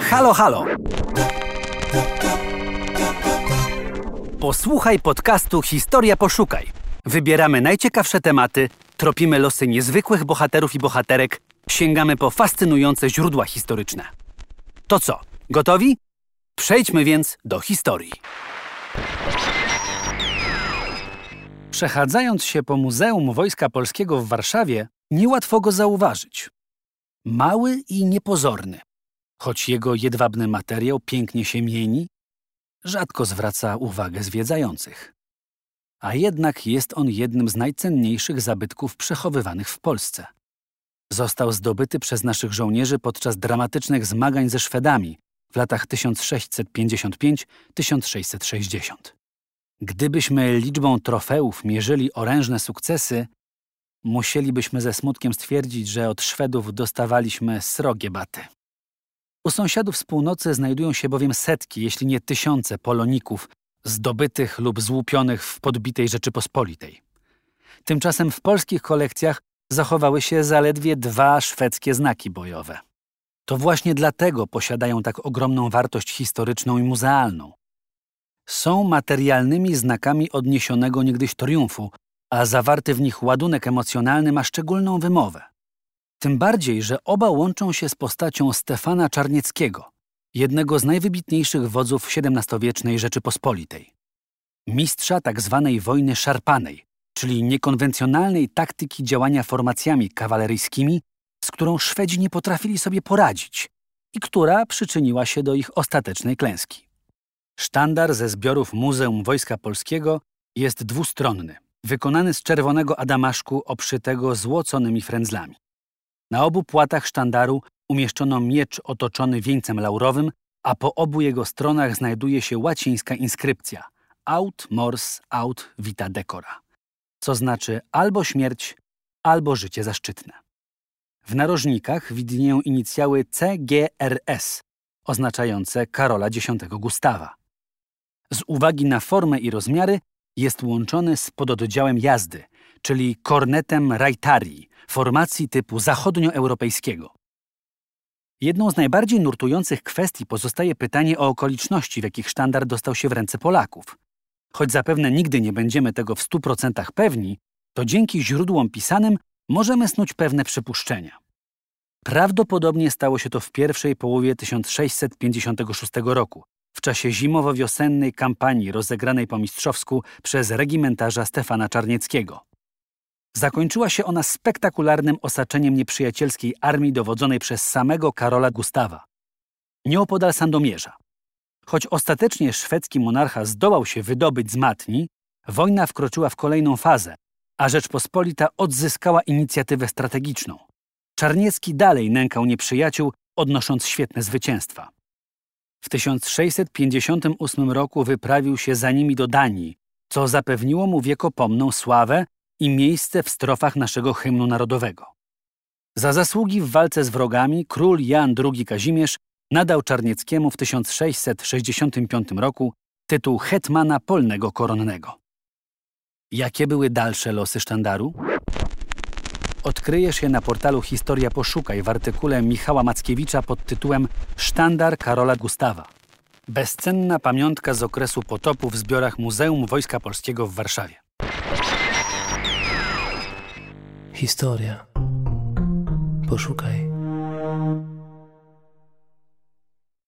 Halo, halo! Posłuchaj podcastu Historia Poszukaj. Wybieramy najciekawsze tematy, tropimy losy niezwykłych bohaterów i bohaterek, sięgamy po fascynujące źródła historyczne. To co, gotowi? Przejdźmy więc do historii. Przechadzając się po Muzeum Wojska Polskiego w Warszawie, niełatwo go zauważyć. Mały i niepozorny, choć jego jedwabny materiał pięknie się mieni, rzadko zwraca uwagę zwiedzających. A jednak jest on jednym z najcenniejszych zabytków przechowywanych w Polsce. Został zdobyty przez naszych żołnierzy podczas dramatycznych zmagań ze Szwedami w latach 1655-1660. Gdybyśmy liczbą trofeów mierzyli orężne sukcesy, musielibyśmy ze smutkiem stwierdzić, że od Szwedów dostawaliśmy srogie baty. U sąsiadów z północy znajdują się bowiem setki, jeśli nie tysiące poloników zdobytych lub złupionych w podbitej Rzeczypospolitej. Tymczasem w polskich kolekcjach zachowały się zaledwie dwa szwedzkie znaki bojowe. To właśnie dlatego posiadają tak ogromną wartość historyczną i muzealną. Są materialnymi znakami odniesionego niegdyś triumfu, a zawarty w nich ładunek emocjonalny ma szczególną wymowę. Tym bardziej, że oba łączą się z postacią Stefana Czarnieckiego, jednego z najwybitniejszych wodzów XVII-wiecznej Rzeczypospolitej. Mistrza tzw. Tak wojny szarpanej, czyli niekonwencjonalnej taktyki działania formacjami kawaleryjskimi, z którą Szwedzi nie potrafili sobie poradzić i która przyczyniła się do ich ostatecznej klęski. Sztandar ze zbiorów Muzeum Wojska Polskiego jest dwustronny, wykonany z czerwonego adamaszku obszytego złoconymi frędzlami. Na obu płatach sztandaru umieszczono miecz otoczony wieńcem laurowym, a po obu jego stronach znajduje się łacińska inskrypcja Aut mors aut vita decora, co znaczy albo śmierć, albo życie zaszczytne. W widnieją inicjały CGRS, oznaczające Karola X Gustawa. Z uwagi na formę i rozmiary jest łączony z pododdziałem jazdy, czyli kornetem Raitarii, formacji typu zachodnioeuropejskiego. Jedną z najbardziej nurtujących kwestii pozostaje pytanie o okoliczności, w jakich sztandar dostał się w ręce Polaków. Choć zapewne nigdy nie będziemy tego w stu procentach pewni, to dzięki źródłom pisanym możemy snuć pewne przypuszczenia. Prawdopodobnie stało się to w pierwszej połowie 1656 roku, w czasie zimowo-wiosennej kampanii rozegranej po mistrzowsku przez regimentarza Stefana Czarnieckiego. Zakończyła się ona spektakularnym osaczeniem nieprzyjacielskiej armii dowodzonej przez samego Karola Gustawa. Nieopodal Sandomierza. Choć ostatecznie szwedzki monarcha zdołał się wydobyć z matni, wojna wkroczyła w kolejną fazę, a Rzeczpospolita odzyskała inicjatywę strategiczną. Czarniecki dalej nękał nieprzyjaciół, odnosząc świetne zwycięstwa. W 1658 roku wyprawił się za nimi do Danii, co zapewniło mu wiekopomną sławę i miejsce w strofach naszego hymnu narodowego. Za zasługi w walce z wrogami król Jan II Kazimierz nadał Czarnieckiemu w 1665 roku tytuł hetmana polnego koronnego. Jakie były dalsze losy sztandaru? Odkryjesz je na portalu Historia Poszukaj w artykule Michała Mackiewicza pod tytułem Sztandar Karola Gustawa. Bezcenna pamiątka z okresu potopu w zbiorach Muzeum Wojska Polskiego w Warszawie. Historia. Poszukaj.